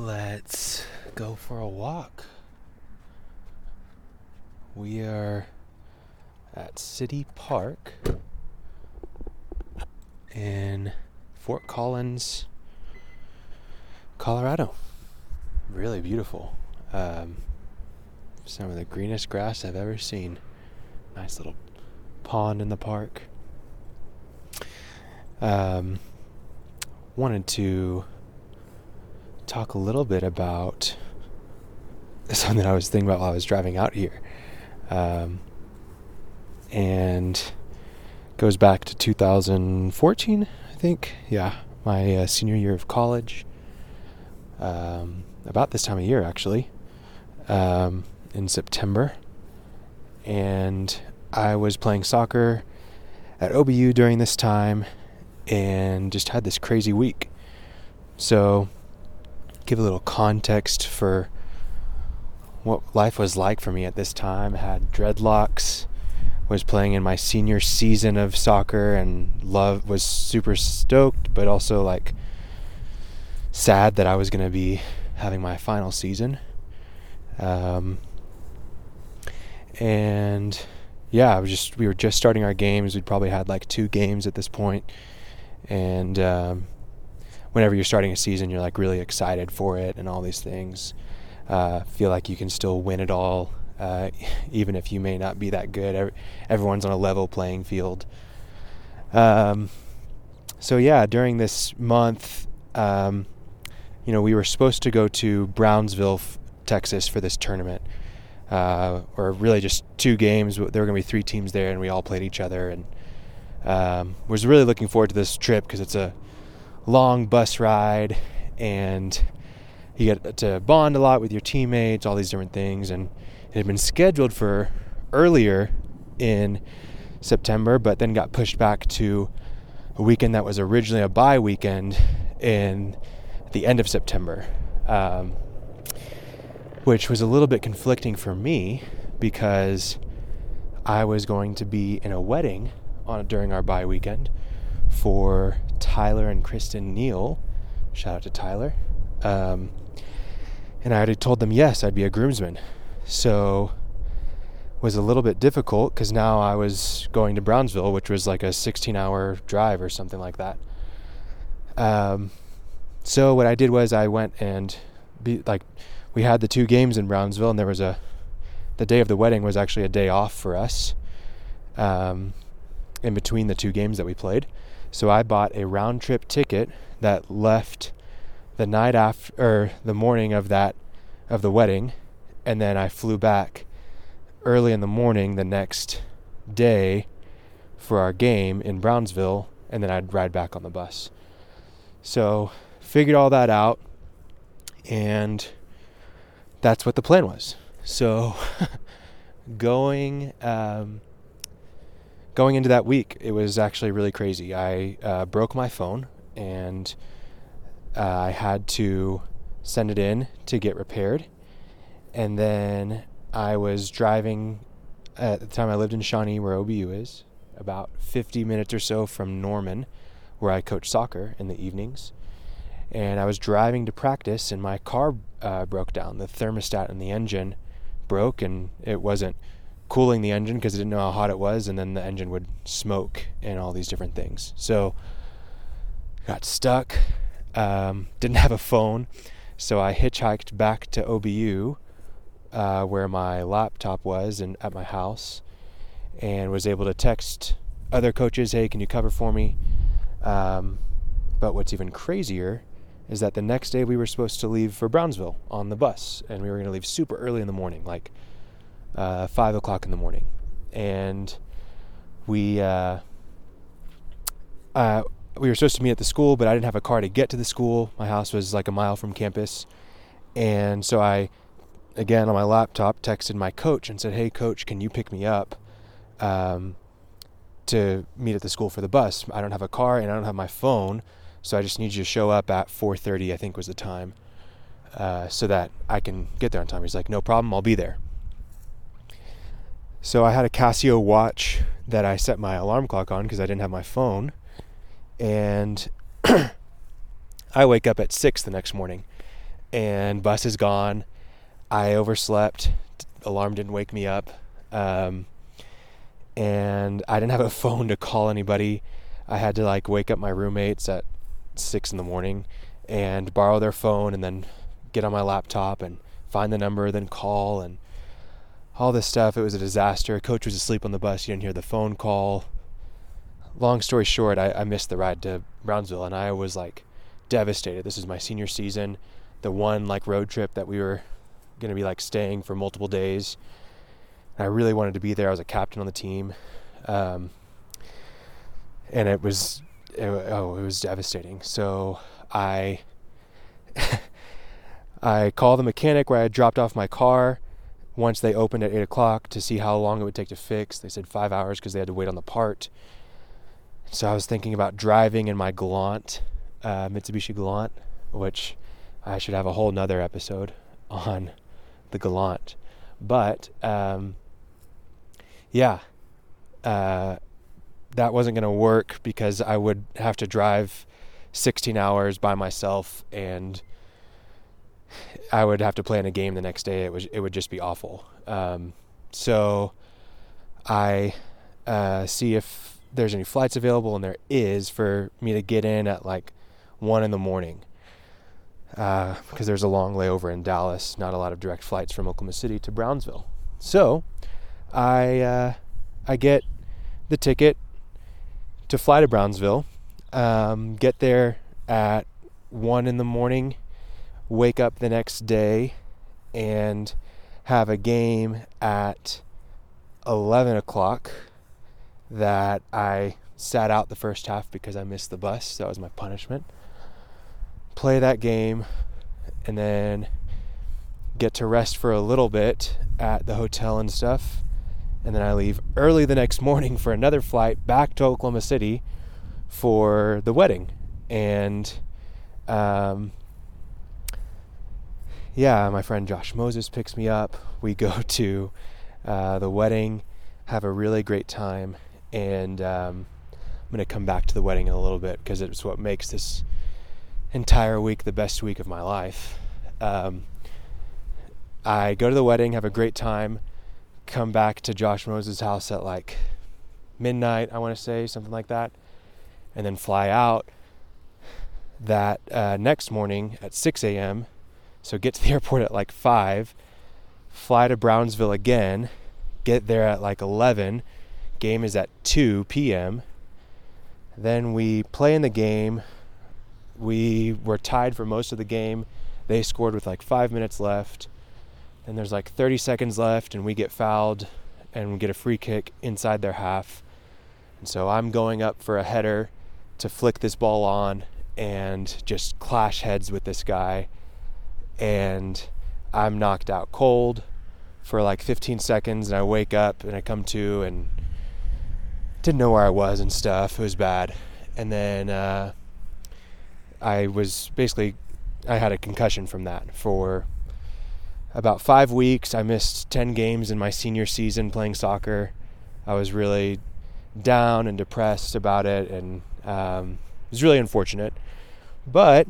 let's go for a walk. We are at City Park in Fort Collins, Colorado. Really beautiful. Um, some of the greenest grass I've ever seen. Nice little pond in the park. Um, wanted to talk a little bit about something that I was thinking about while I was driving out here. Um, and goes back to 2014, I think. Yeah, my uh, senior year of college. Um, about this time of year, actually, um, in September. And I was playing soccer at OBU during this time and just had this crazy week. So, give a little context for what life was like for me at this time. I had dreadlocks, was playing in my senior season of soccer and love was super stoked but also like sad that I was going to be having my final season. Um, and yeah, I was just we were just starting our games. We'd probably had like two games at this point, and um, whenever you're starting a season, you're like really excited for it and all these things. Uh, feel like you can still win it all, uh, even if you may not be that good. Everyone's on a level playing field. Um, so yeah, during this month, um, you know, we were supposed to go to Brownsville, Texas, for this tournament, uh, or really just two games. There were going to be three teams there, and we all played each other, and um, was really looking forward to this trip because it's a long bus ride and you get to bond a lot with your teammates, all these different things. And it had been scheduled for earlier in September, but then got pushed back to a weekend that was originally a bye weekend in the end of September, um, which was a little bit conflicting for me because I was going to be in a wedding on during our bye weekend for Tyler and Kristen Neal. Shout out to Tyler. Um, and I already told them yes, I'd be a groomsman. So was a little bit difficult because now I was going to Brownsville, which was like a 16 hour drive or something like that. Um, so what I did was I went and be like, we had the two games in Brownsville, and there was a the day of the wedding was actually a day off for us. Um, in between the two games that we played. So I bought a round trip ticket that left the night after or the morning of that of the wedding and then I flew back early in the morning the next day for our game in Brownsville and then I'd ride back on the bus. So figured all that out and that's what the plan was. So going um, going into that week, it was actually really crazy. I uh, broke my phone and uh, I had to send it in to get repaired. And then I was driving at the time I lived in Shawnee, where OBU is, about 50 minutes or so from Norman, where I coach soccer in the evenings. And I was driving to practice, and my car uh, broke down. The thermostat in the engine broke, and it wasn't cooling the engine because I didn't know how hot it was, and then the engine would smoke and all these different things. So got stuck. Um, didn't have a phone, so I hitchhiked back to OBU, uh, where my laptop was, and at my house, and was able to text other coaches, "Hey, can you cover for me?" Um, but what's even crazier is that the next day we were supposed to leave for Brownsville on the bus, and we were going to leave super early in the morning, like uh, five o'clock in the morning, and we uh, uh, we were supposed to meet at the school, but I didn't have a car to get to the school. My house was like a mile from campus, and so I, again on my laptop, texted my coach and said, "Hey, coach, can you pick me up?" Um, to meet at the school for the bus. I don't have a car and I don't have my phone, so I just need you to show up at 4:30. I think was the time, uh, so that I can get there on time. He's like, "No problem, I'll be there." So I had a Casio watch that I set my alarm clock on because I didn't have my phone. And I wake up at six the next morning and bus is gone. I overslept. Alarm didn't wake me up. Um, and I didn't have a phone to call anybody. I had to like wake up my roommates at six in the morning and borrow their phone and then get on my laptop and find the number, then call and all this stuff. It was a disaster. Coach was asleep on the bus. You didn't hear the phone call. Long story short, I, I missed the ride to Brownsville and I was like devastated. This is my senior season, the one like road trip that we were going to be like staying for multiple days. And I really wanted to be there. I was a captain on the team. Um, and it was, it, oh, it was devastating. So I, I called the mechanic where I dropped off my car once they opened at 8 o'clock to see how long it would take to fix. They said five hours because they had to wait on the part. So I was thinking about driving in my Galant, uh, Mitsubishi Galant, which I should have a whole nother episode on the Galant. But um, yeah, uh, that wasn't going to work because I would have to drive 16 hours by myself and I would have to play in a game the next day. It was it would just be awful. Um, so I uh, see if there's any flights available, and there is for me to get in at like one in the morning because uh, there's a long layover in Dallas. Not a lot of direct flights from Oklahoma City to Brownsville. So I uh, I get the ticket to fly to Brownsville. Um, get there at one in the morning wake up the next day and have a game at 11 o'clock that I sat out the first half because I missed the bus. That was my punishment. Play that game and then get to rest for a little bit at the hotel and stuff. And then I leave early the next morning for another flight back to Oklahoma City for the wedding. And um, yeah, my friend Josh Moses picks me up. We go to uh, the wedding, have a really great time, and um, I'm going to come back to the wedding in a little bit because it's what makes this entire week the best week of my life. Um, I go to the wedding, have a great time, come back to Josh Moses' house at like midnight, I want to say, something like that, and then fly out that uh, next morning at 6 a.m so get to the airport at like 5, fly to Brownsville again, get there at like 11. Game is at 2 p.m. Then we play in the game. We were tied for most of the game. They scored with like 5 minutes left. And there's like 30 seconds left and we get fouled and we get a free kick inside their half. And so I'm going up for a header to flick this ball on and just clash heads with this guy and I'm knocked out cold for like 15 seconds and I wake up and I come to and didn't know where I was and stuff. It was bad. And then uh, I was basically, I had a concussion from that for about five weeks. I missed 10 games in my senior season playing soccer. I was really down and depressed about it and um, it was really unfortunate. But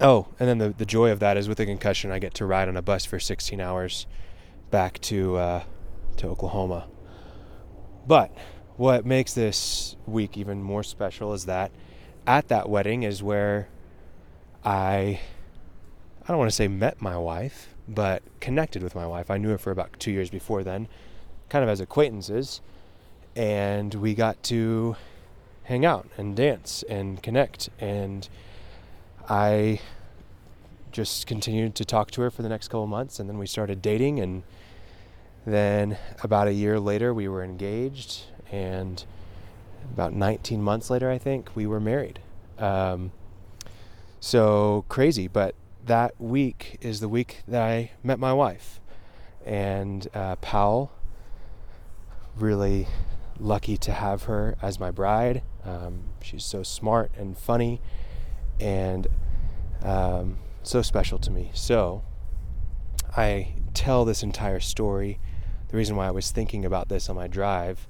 Oh, and then the, the joy of that is with a concussion, I get to ride on a bus for 16 hours back to uh, to Oklahoma. But what makes this week even more special is that at that wedding is where I I don't want to say met my wife, but connected with my wife. I knew her for about two years before then, kind of as acquaintances, and we got to hang out and dance and connect and I just continued to talk to her for the next couple months, and then we started dating. And then about a year later, we were engaged, and about 19 months later, I think we were married. Um, so crazy, but that week is the week that I met my wife, and uh, Powell. Really lucky to have her as my bride. Um, she's so smart and funny and um, so special to me. So I tell this entire story. The reason why I was thinking about this on my drive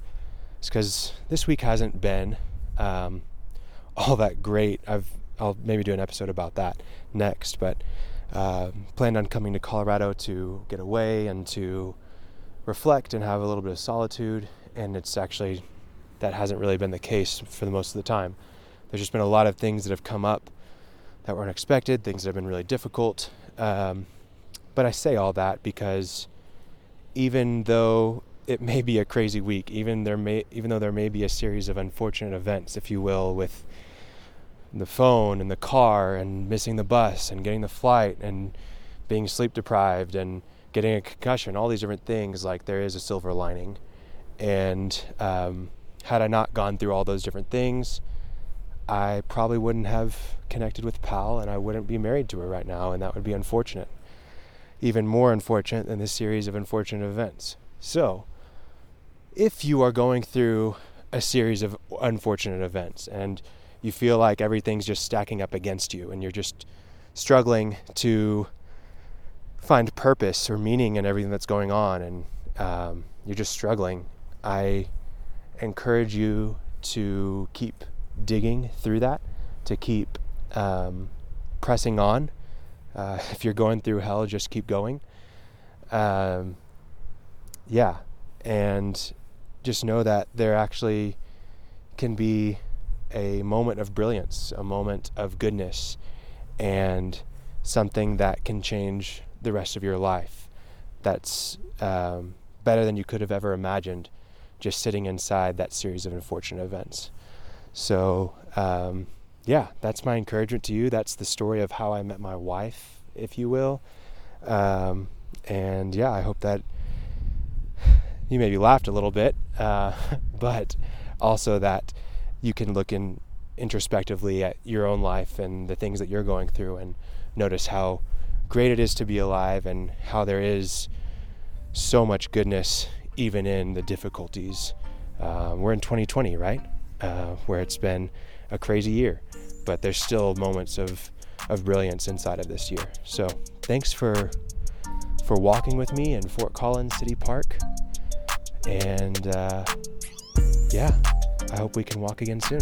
is because this week hasn't been um, all that great. I've I'll maybe do an episode about that next, but uh, planned on coming to Colorado to get away and to reflect and have a little bit of solitude. And it's actually, that hasn't really been the case for the most of the time. There's just been a lot of things that have come up that were unexpected, things that have been really difficult. Um, but I say all that because even though it may be a crazy week, even there may, even though there may be a series of unfortunate events, if you will, with the phone and the car and missing the bus and getting the flight and being sleep deprived and getting a concussion, all these different things, like there is a silver lining. And um, had I not gone through all those different things, I probably wouldn't have connected with Pal and I wouldn't be married to her right now, and that would be unfortunate. Even more unfortunate than this series of unfortunate events. So, if you are going through a series of unfortunate events and you feel like everything's just stacking up against you and you're just struggling to find purpose or meaning in everything that's going on and um, you're just struggling, I encourage you to keep digging through that, to keep um, pressing on. Uh, if you're going through hell, just keep going. Um, yeah, and just know that there actually can be a moment of brilliance, a moment of goodness, and something that can change the rest of your life. That's um, better than you could have ever imagined just sitting inside that series of unfortunate events. So, um, yeah, that's my encouragement to you. That's the story of how I met my wife, if you will. Um, and yeah, I hope that you maybe laughed a little bit, uh, but also that you can look in introspectively at your own life and the things that you're going through and notice how great it is to be alive and how there is so much goodness even in the difficulties. Uh, we're in 2020, right? Uh, where it's been a crazy year, but there's still moments of, of brilliance inside of this year. So thanks for for walking with me in Fort Collins City Park, and uh, yeah. I hope we can walk again soon.